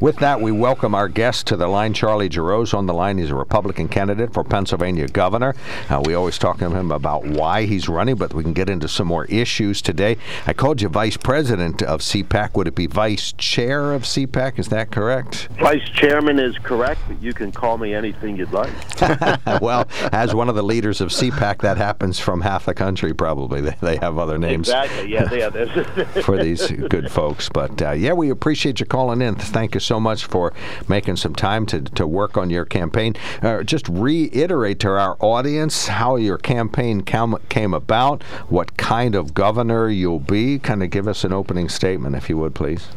With that, we welcome our guest to the line. Charlie Gerow's on the line. He's a Republican candidate for Pennsylvania governor. Uh, we always talk to him about why he's running, but we can get into some more issues today. I called you vice president of CPAC. Would it be vice chair of CPAC? Is that correct? Vice chairman is correct, but you can call me anything you'd like. well, as one of the leaders of CPAC, that happens from half the country probably. They, they have other names. Exactly, yeah, yeah. for these good folks. But uh, yeah, we appreciate you calling in. Thank you so much for making some time to, to work on your campaign. Uh, just reiterate to our audience how your campaign cam- came about, what kind of governor you'll be. Kind of give us an opening statement, if you would, please.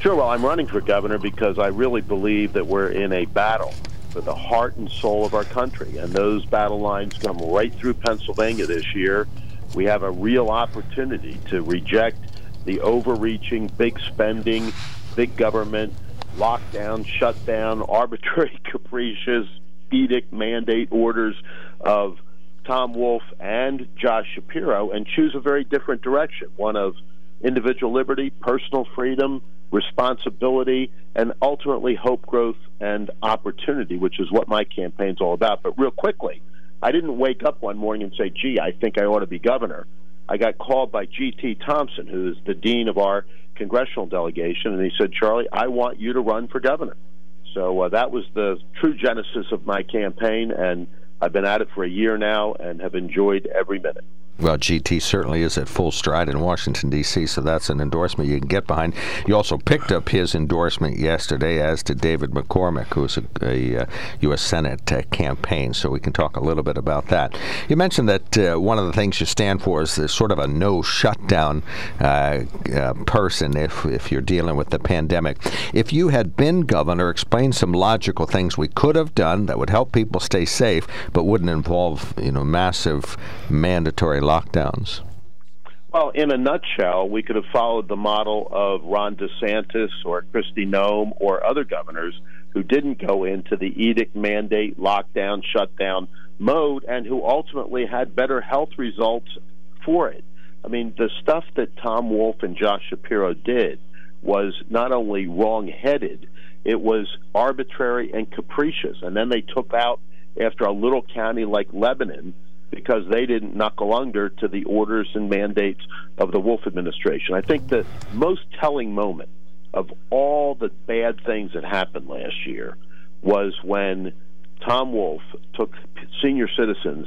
Sure. Well, I'm running for governor because I really believe that we're in a battle for the heart and soul of our country. And those battle lines come right through Pennsylvania this year. We have a real opportunity to reject the overreaching, big spending, big government, lockdown, shutdown, arbitrary, capricious edict, mandate orders of Tom Wolf and Josh Shapiro and choose a very different direction one of individual liberty, personal freedom, responsibility, and ultimately hope, growth, and opportunity, which is what my campaign's all about. But real quickly, I didn't wake up one morning and say, gee, I think I ought to be governor. I got called by G.T. Thompson, who is the dean of our congressional delegation, and he said, Charlie, I want you to run for governor. So uh, that was the true genesis of my campaign, and I've been at it for a year now and have enjoyed every minute. Well, GT certainly is at full stride in Washington, D.C., so that's an endorsement you can get behind. You also picked up his endorsement yesterday, as did David McCormick, who's a, a uh, U.S. Senate uh, campaign, so we can talk a little bit about that. You mentioned that uh, one of the things you stand for is sort of a no shutdown uh, uh, person if, if you're dealing with the pandemic. If you had been governor, explain some logical things we could have done that would help people stay safe, but wouldn't involve you know massive mandatory lockdowns? Well, in a nutshell, we could have followed the model of Ron DeSantis or Kristi Noem or other governors who didn't go into the edict, mandate, lockdown, shutdown mode and who ultimately had better health results for it. I mean, the stuff that Tom Wolf and Josh Shapiro did was not only wrong headed, it was arbitrary and capricious. And then they took out, after a little county like Lebanon, because they didn't knuckle under to the orders and mandates of the Wolf administration. I think the most telling moment of all the bad things that happened last year was when Tom Wolf took senior citizens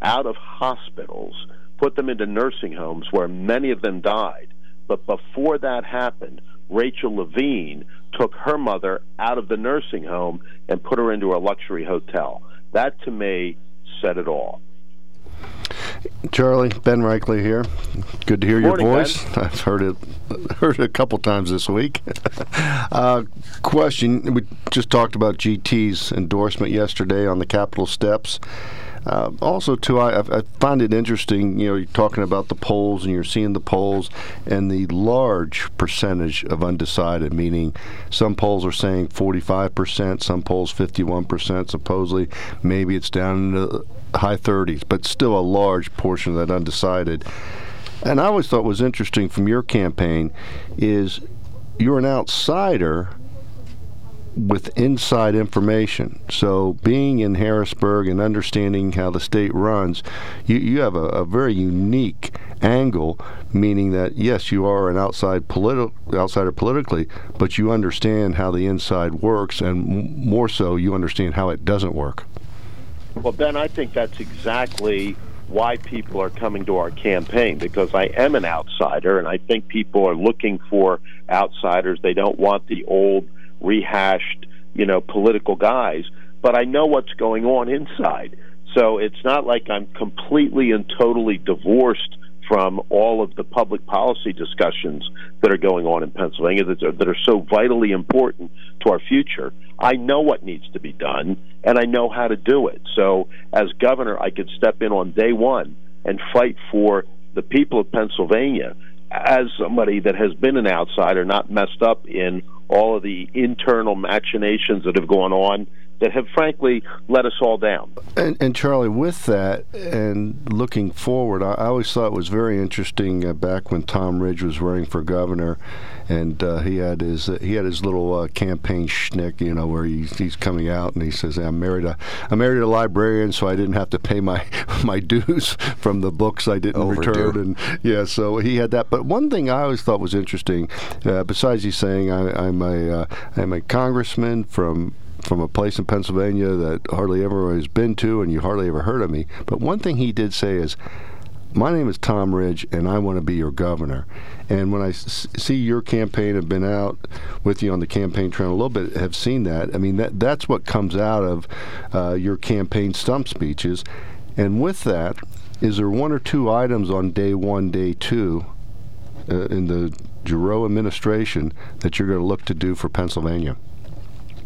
out of hospitals, put them into nursing homes where many of them died. But before that happened, Rachel Levine took her mother out of the nursing home and put her into a luxury hotel. That to me said it all. Charlie, Ben Reichley here. Good to hear Morning, your voice. Ben. I've heard it heard it a couple times this week. uh, question: We just talked about GT's endorsement yesterday on the Capitol steps. Uh, also, too, I, I, find it interesting. You know, you're talking about the polls, and you're seeing the polls, and the large percentage of undecided. Meaning, some polls are saying 45 percent, some polls 51 percent. Supposedly, maybe it's down in the high 30s, but still a large portion of that undecided. And I always thought was interesting from your campaign is you're an outsider with inside information. So, being in Harrisburg and understanding how the state runs, you, you have a, a very unique angle, meaning that yes, you are an outside politi- outsider politically, but you understand how the inside works, and m- more so, you understand how it doesn't work. Well, Ben, I think that's exactly why people are coming to our campaign because I am an outsider, and I think people are looking for outsiders. They don't want the old, rehashed, you know, political guys. But I know what's going on inside. So it's not like I'm completely and totally divorced from all of the public policy discussions that are going on in Pennsylvania that are, that are so vitally important to our future. I know what needs to be done, and I know how to do it. So, as governor, I could step in on day one and fight for the people of Pennsylvania as somebody that has been an outsider, not messed up in all of the internal machinations that have gone on that have frankly let us all down. And, and Charlie, with that and looking forward, I, I always thought it was very interesting uh, back when Tom Ridge was running for governor, and uh, he had his uh, he had his little uh, campaign schnick, you know, where he's, he's coming out and he says, "I'm married a I'm married a librarian, so I didn't have to pay my my dues from the books I didn't Overdue. return." And yeah, so he had that. But one thing I always thought was interesting, uh, besides he's saying I, I'm a uh, I'm a congressman from from a place in Pennsylvania that hardly everyone has been to, and you hardly ever heard of me. But one thing he did say is, "My name is Tom Ridge, and I want to be your governor." And when I s- see your campaign, have been out with you on the campaign trail a little bit, have seen that. I mean, that that's what comes out of uh, your campaign stump speeches. And with that, is there one or two items on day one, day two, uh, in the Gerow administration that you're going to look to do for Pennsylvania?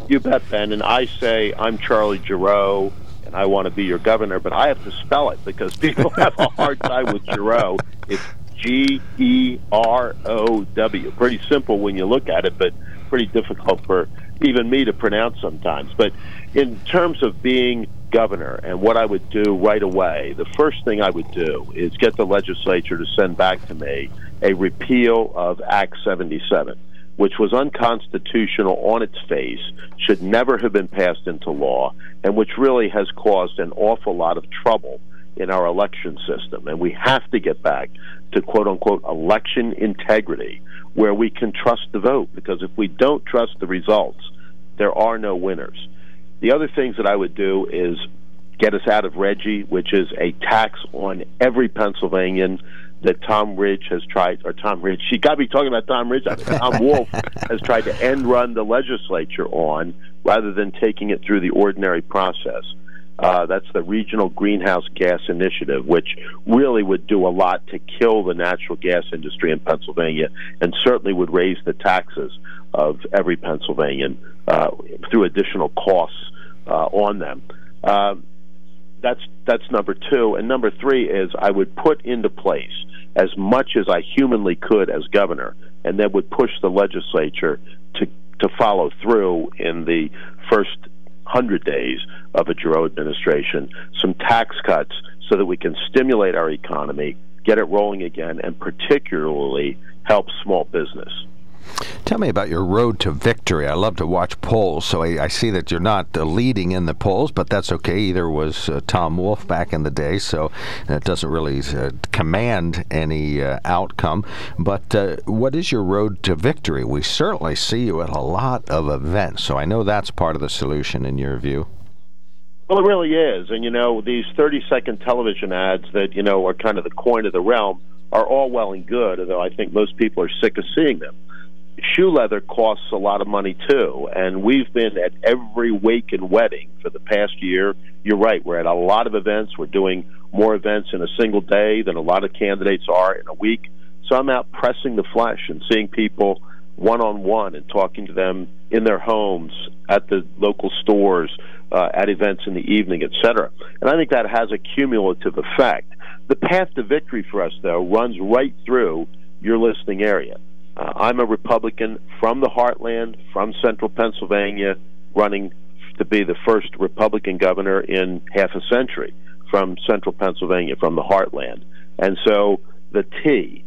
You bet, Ben. And I say I'm Charlie Gerow, and I want to be your governor, but I have to spell it because people have a hard time with Gerow. It's G E R O W. Pretty simple when you look at it, but pretty difficult for even me to pronounce sometimes. But in terms of being governor and what I would do right away, the first thing I would do is get the legislature to send back to me a repeal of Act 77 which was unconstitutional on its face, should never have been passed into law, and which really has caused an awful lot of trouble in our election system. And we have to get back to quote unquote election integrity, where we can trust the vote, because if we don't trust the results, there are no winners. The other things that I would do is get us out of RGGI, which is a tax on every Pennsylvanian that Tom Ridge has tried, or Tom Ridge, she got me talking about Tom Ridge, Tom Wolf has tried to end run the legislature on rather than taking it through the ordinary process. Uh, that's the Regional Greenhouse Gas Initiative, which really would do a lot to kill the natural gas industry in Pennsylvania and certainly would raise the taxes of every Pennsylvanian uh, through additional costs uh, on them. That's that's number two, and number three is I would put into place as much as I humanly could as governor, and then would push the legislature to to follow through in the first hundred days of a Gerow administration, some tax cuts so that we can stimulate our economy, get it rolling again, and particularly help small business. Tell me about your road to victory. I love to watch polls, so I, I see that you're not uh, leading in the polls, but that's okay. Either was uh, Tom Wolf back in the day, so it doesn't really uh, command any uh, outcome. But uh, what is your road to victory? We certainly see you at a lot of events, so I know that's part of the solution in your view. Well, it really is. And, you know, these 30 second television ads that, you know, are kind of the coin of the realm are all well and good, although I think most people are sick of seeing them. Shoe leather costs a lot of money, too. And we've been at every wake and wedding for the past year. You're right. We're at a lot of events. We're doing more events in a single day than a lot of candidates are in a week. So I'm out pressing the flesh and seeing people one on one and talking to them in their homes, at the local stores, uh, at events in the evening, etc. And I think that has a cumulative effect. The path to victory for us, though, runs right through your listening area. Uh, I'm a Republican from the heartland, from central Pennsylvania, running to be the first Republican governor in half a century from central Pennsylvania, from the heartland. And so the T,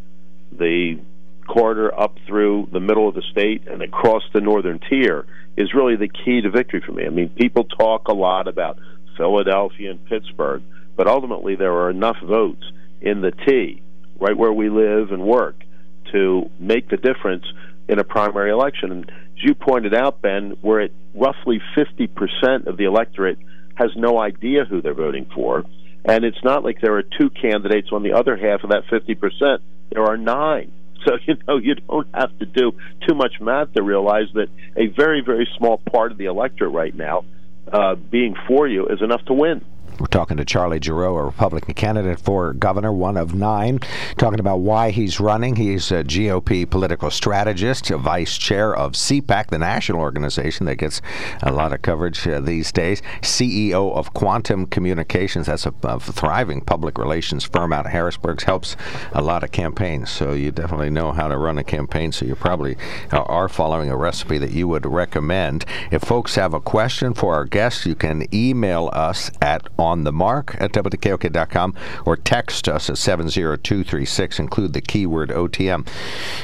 the corridor up through the middle of the state and across the northern tier is really the key to victory for me. I mean, people talk a lot about Philadelphia and Pittsburgh, but ultimately there are enough votes in the T, right where we live and work, to make the difference in a primary election. And as you pointed out, Ben, we're at roughly 50% of the electorate has no idea who they're voting for. And it's not like there are two candidates on the other half of that 50%. There are nine. So, you know, you don't have to do too much math to realize that a very, very small part of the electorate right now uh, being for you is enough to win. We're talking to Charlie Gerow, a Republican candidate for governor, one of nine, talking about why he's running. He's a GOP political strategist, a vice chair of CPAC, the national organization that gets a lot of coverage uh, these days, CEO of Quantum Communications. That's a, a, thriving public relations firm out of Harrisburg. Helps a lot of campaigns, so you definitely know how to run a campaign. So you probably are following a recipe that you would recommend. If folks have a question for our guests, you can email us at on the mark at WKOK.com or text us at 70236. Include the keyword OTM.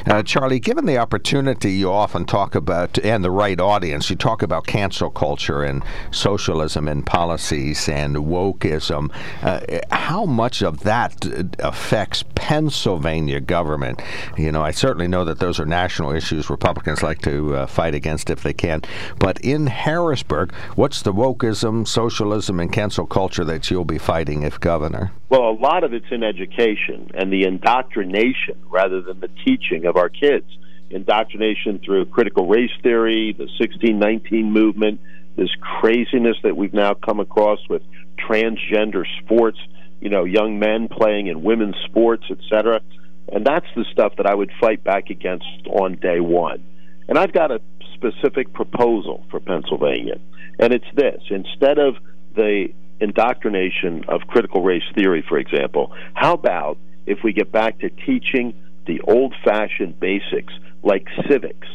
Uh, Charlie, given the opportunity you often talk about and the right audience, you talk about cancel culture and socialism and policies and wokeism. Uh, how much of that affects Pennsylvania government? You know, I certainly know that those are national issues Republicans like to uh, fight against if they can. But in Harrisburg, what's the wokeism, socialism, and cancel culture? Culture that you'll be fighting if governor? Well, a lot of it's in education and the indoctrination rather than the teaching of our kids. Indoctrination through critical race theory, the 1619 movement, this craziness that we've now come across with transgender sports, you know, young men playing in women's sports, etc. And that's the stuff that I would fight back against on day one. And I've got a specific proposal for Pennsylvania, and it's this: instead of the indoctrination of critical race theory, for example, how about if we get back to teaching the old fashioned basics like civics?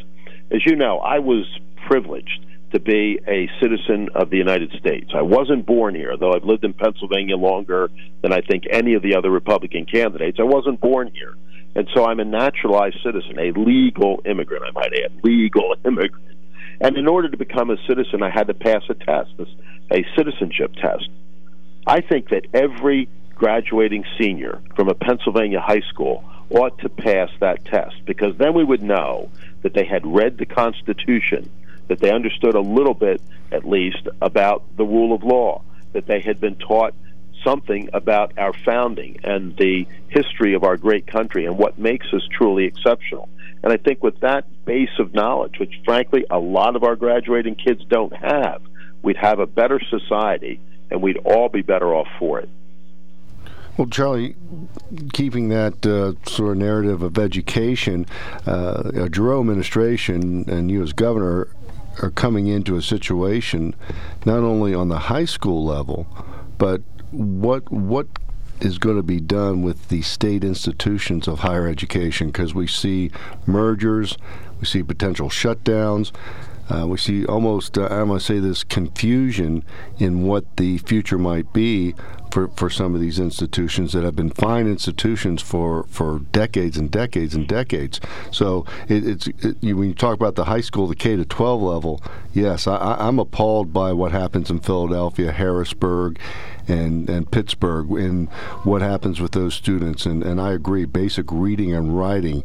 As you know, I was privileged to be a citizen of the United States. I wasn't born here, though I've lived in Pennsylvania longer than I think any of the other Republican candidates. I wasn't born here. And so I'm a naturalized citizen, a legal immigrant, I might add, legal immigrant. And in order to become a citizen, I had to pass a test, a citizenship test. I think that every graduating senior from a Pennsylvania high school ought to pass that test because then we would know that they had read the Constitution, that they understood a little bit, at least, about the rule of law, that they had been taught something about our founding and the history of our great country and what makes us truly exceptional. And I think with that base of knowledge, which frankly a lot of our graduating kids don't have, we'd have a better society and we'd all be better off for it. Well, Charlie, keeping that uh, sort of narrative of education, uh, a Gerow administration and you as governor are coming into a situation not only on the high school level, but what what is going to be done with the state institutions of higher education because we see mergers, we see potential shutdowns. Uh, we see almost, uh, I'm going to say this, confusion in what the future might be for, for some of these institutions that have been fine institutions for, for decades and decades and decades. So it, it's it, you, when you talk about the high school, the K to 12 level, yes, I, I'm appalled by what happens in Philadelphia, Harrisburg, and, and Pittsburgh and what happens with those students. And, and I agree, basic reading and writing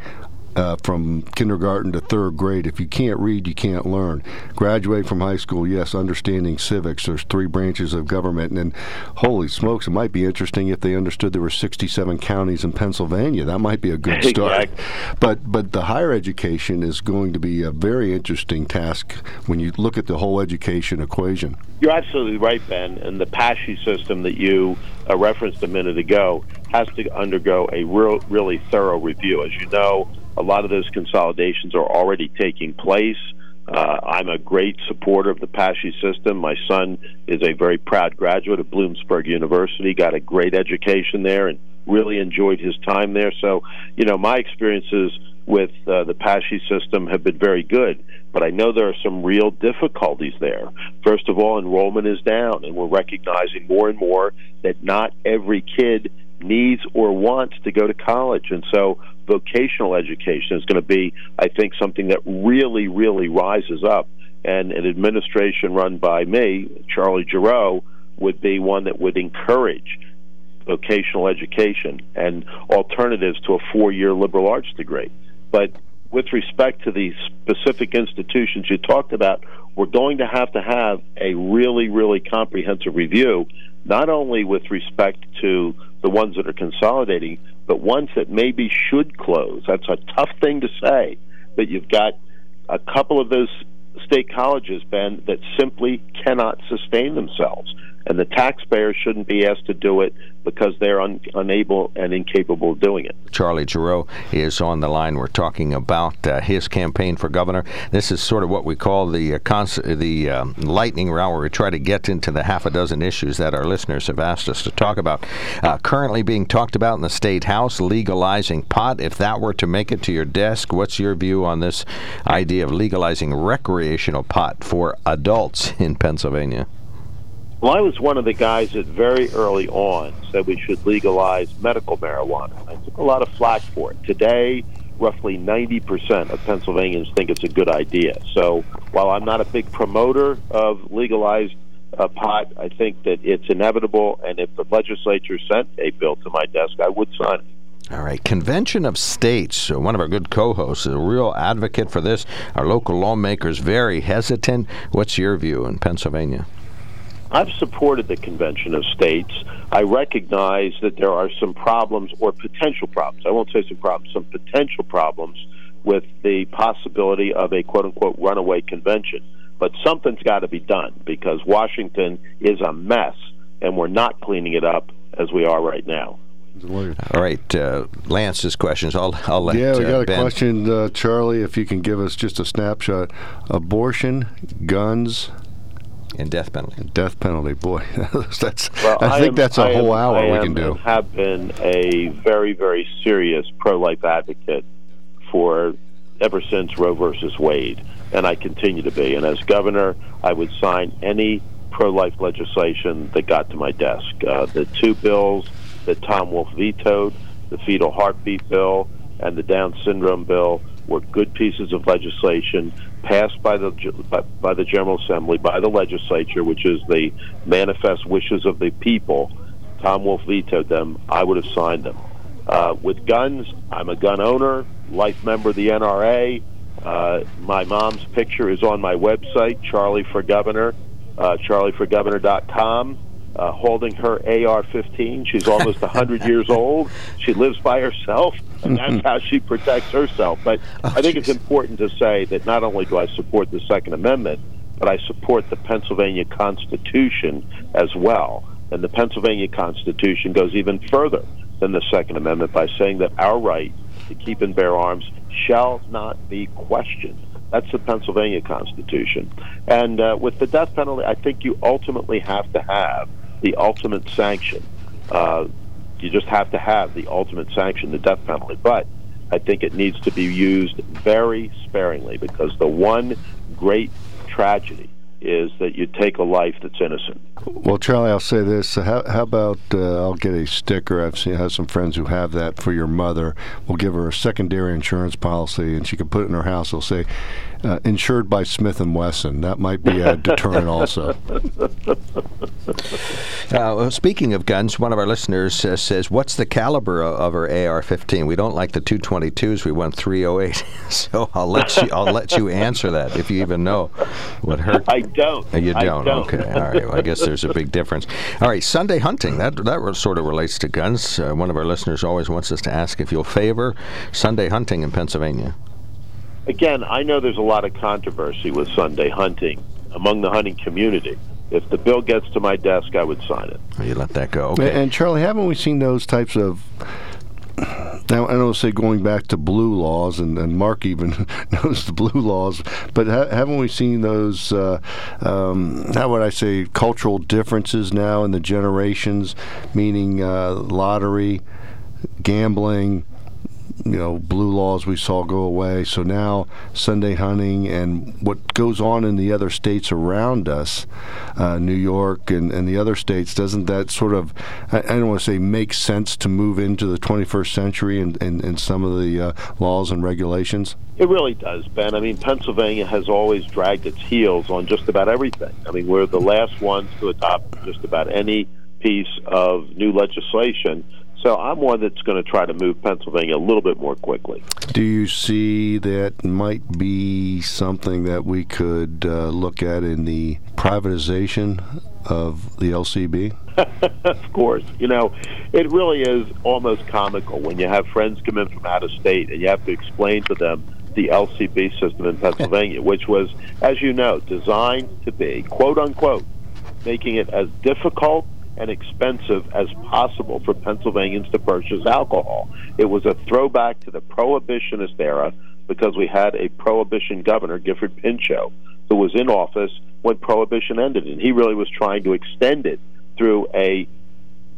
uh, from kindergarten to third grade. If you can't read, you can't learn. Graduate from high school, yes, understanding civics. There's three branches of government, and holy smokes, it might be interesting if they understood there were 67 counties in Pennsylvania. That might be a good start. Exactly. But but the higher education is going to be a very interesting task when you look at the whole education equation. You're absolutely right, Ben. And the PASSHE system that you uh, referenced a minute ago has to undergo a real, really thorough review. As you know, a lot of those consolidations are already taking place. Uh, I'm a great supporter of the PASSHE system. My son is a very proud graduate of Bloomsburg University, got a great education there, and really enjoyed his time there. So, you know, my experiences with uh, the PASSHE system have been very good, but I know there are some real difficulties there. First of all, enrollment is down, and we're recognizing more and more that not every kid needs or wants to go to college. And so vocational education is going to be, I think, something that really, really rises up. And an administration run by me, Charlie Gerow, would be one that would encourage vocational education and alternatives to a four year liberal arts degree. But with respect to the specific institutions you talked about, we're going to have to have a really, really comprehensive review, not only with respect to the ones that are consolidating, but ones that maybe should close. That's a tough thing to say, but you've got a couple of those state colleges, Ben, that simply cannot sustain themselves. And the taxpayers shouldn't be asked to do it because they're un- unable and incapable of doing it. Charlie Gerow is on the line. We're talking about uh, his campaign for governor. This is sort of what we call the uh, cons- the um, lightning round, where we try to get into the half a dozen issues that our listeners have asked us to talk about. Uh, currently being talked about in the state house, legalizing pot. If that were to make it to your desk, what's your view on this idea of legalizing recreational pot for adults in Pennsylvania? Well, I was one of the guys that very early on said we should legalize medical marijuana. I took a lot of flack for it. Today, roughly 90% of Pennsylvanians think it's a good idea. So while I'm not a big promoter of legalized uh, pot, I think that it's inevitable. And if the legislature sent a bill to my desk, I would sign it. All right, Convention of States. Uh, one of our good co-hosts, a real advocate for this. Our local lawmakers very hesitant. What's your view in Pennsylvania? I've supported the Convention of States. I recognize that there are some problems or potential problems. I won't say some problems, some potential problems with the possibility of a quote unquote runaway convention. But something's got to be done because Washington is a mess and we're not cleaning it up as we are right now. All right, uh, Lance's questions. I'll, I'll let Yeah, we got uh, a ben. question, uh, Charlie. If you can give us just a snapshot: abortion, guns, And death penalty. death penalty. Boy, that's. Well, I think am- that's a I whole am- hour I we am can do. and Have been a very, very serious pro-life advocate for ever since Roe versus Wade, and I continue to be. And as governor, I would sign any pro-life legislation that got to my desk. Uh, the two bills that Tom Wolf vetoed, the fetal heartbeat bill and the Down syndrome bill, were good pieces of legislation passed by the by, by the General Assembly, by the legislature, which is the manifest wishes of the people. Tom Wolf vetoed them. I would have signed them. Uh, with guns, I'm a gun owner, life member of the NRA. Uh, my mom's picture is on my website, Charlie for Governor, uh, charlieforgovernor.com, uh, holding her AR-15. She's almost 100 years old. She lives by herself, and that's how she protects herself. But I think it's important to say that not only do I support the Second Amendment, but I support the Pennsylvania Constitution as well. And the Pennsylvania Constitution goes even further than the Second Amendment by saying that our right to keep and bear arms shall not be questioned. That's the Pennsylvania Constitution. And uh, with the death penalty, I think you ultimately have to have the ultimate sanction. Uh, you just have to have the ultimate sanction, the death penalty. But I think it needs to be used very sparingly because the one great tragedy is that you take a life that's innocent. Well, Charlie, I'll say this. How, how about uh, I'll get a sticker? I've seen have some friends who have that for your mother. We'll give her a secondary insurance policy, and she can put it in her house. It'll say uh, insured by Smith and Wesson. That might be a deterrent, also. Uh, well, speaking of guns, one of our listeners uh, says, "What's the caliber of, of our AR-15? We don't like the 222s. We want 308." so I'll let you. I'll let you answer that if you even know what her. I don't. Uh, You don't. don't. Okay. All right. Well, I guess there's a big difference. All right. Sunday hunting. That that sort of relates to guns. Uh, one of our listeners always wants us to ask if you'll favor Sunday hunting in Pennsylvania. Again, I know there's a lot of controversy with Sunday hunting among the hunting community. If the bill gets to my desk, I would sign it. You let that go. Okay. And Charlie, haven't we seen those types of? Now, I don't say going back to blue laws, and, and Mark even knows the blue laws, but ha- haven't we seen those? Uh, um, how would I say cultural differences now in the generations, meaning uh, lottery, gambling, you know, blue laws we saw go away. So now Sunday hunting and what goes on in the other states around us, uh, New York and, and the other states, doesn't that sort of, I, I don't want to say make sense to move into the 21st century and, and, and some of the uh, laws and regulations? It really does, Ben. I mean, Pennsylvania has always dragged its heels on just about everything. I mean, we're the last ones to adopt just about any piece of new legislation. So I'm one that's going to try to move Pennsylvania a little bit more quickly. Do you see that might be something that we could uh, look at in the privatization of the LCB? of course. You know, it really is almost comical when you have friends come in from out of state and you have to explain to them the LCB system in Pennsylvania, which was, as you know, designed to be, quote unquote, making it as difficult and expensive as possible for Pennsylvanians to purchase alcohol. It was a throwback to the prohibitionist era because we had a prohibition governor, Gifford Pinchot, who was in office when prohibition ended, and he really was trying to extend it through a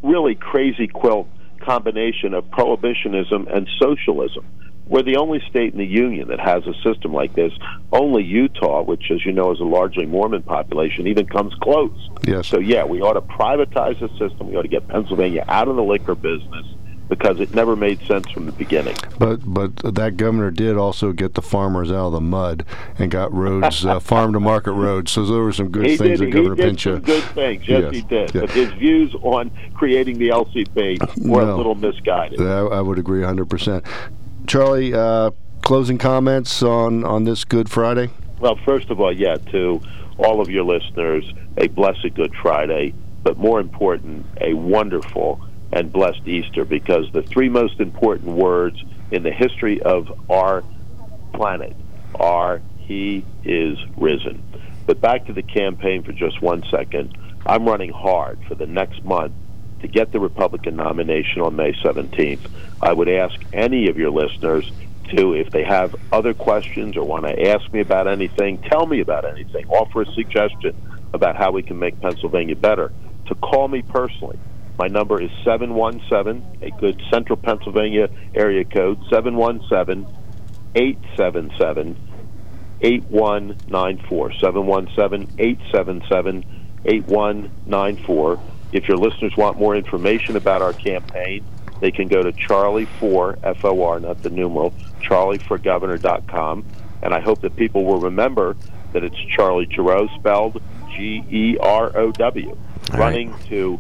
really crazy quilt combination of prohibitionism and socialism. We're the only state in the union that has a system like this. Only Utah, which, as you know, is a largely Mormon population, even comes close. Yes. So, yeah, we ought to privatize the system. We ought to get Pennsylvania out of the liquor business because it never made sense from the beginning. But but that governor did also get the farmers out of the mud and got roads, uh, farm to market roads. So there were some good he things did, that Governor he did Pinchot. some good things. Yes, Yes, he did. But his views on creating the LCB were No. a little misguided. I, I would agree 100. percent Charlie, uh, closing comments on on this Good Friday. Well, first of all, yeah, to all of your listeners, a blessed Good Friday, but more important, a wonderful and blessed Easter, because the three most important words in the history of our planet are He is risen. But back to the campaign for just one second. I'm running hard for the next month to get the Republican nomination on May 17th. I would ask any of your listeners to, if they have other questions or want to ask me about anything, tell me about anything, offer a suggestion about how we can make Pennsylvania better, to call me personally. My number is 717, a good central Pennsylvania area code, 717 877 8194. 717 877 8194. If your listeners want more information about our campaign, they can go to Charlie4, F O R, not the numeral, charlieforgovernor.com. And I hope that people will remember that it's Charlie Gerow, spelled G E R O W, right. running to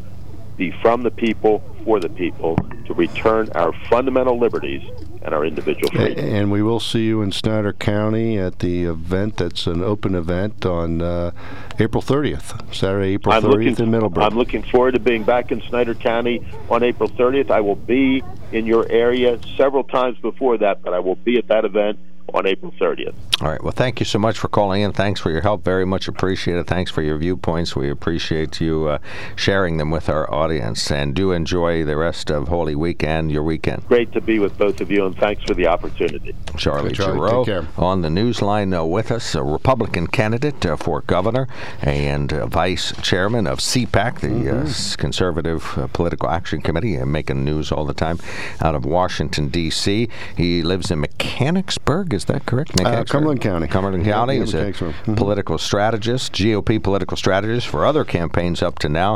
be from the people, for the people, to return our fundamental liberties and our individual And we will see you in Snyder County at the event that's an open event on uh, April 30th, Saturday, April I'm 30th looking, in Middleburg. I'm looking forward to being back in Snyder County on April 30th. I will be in your area several times before that, but I will be at that event on April 30th. All right. Well, thank you so much for calling in. Thanks for your help. Very much appreciated. Thanks for your viewpoints. We appreciate you uh, sharing them with our audience. And do enjoy the rest of Holy Week and your weekend. Great to be with both of you, and thanks for the opportunity. Charlie, Okay, Charlie, Gerow on the news line uh, with us, a Republican candidate uh, for governor and uh, vice chairman of CPAC, the Mm-hmm. uh, Conservative uh, Political Action Committee, uh, making news all the time out of Washington, D.C. He lives in Mechanicsburg, is that correct? Uh, Mechanicsburg? Cumberland County. Cumberland County is a. Mhm. political strategist, GOP political strategist for other campaigns up to now.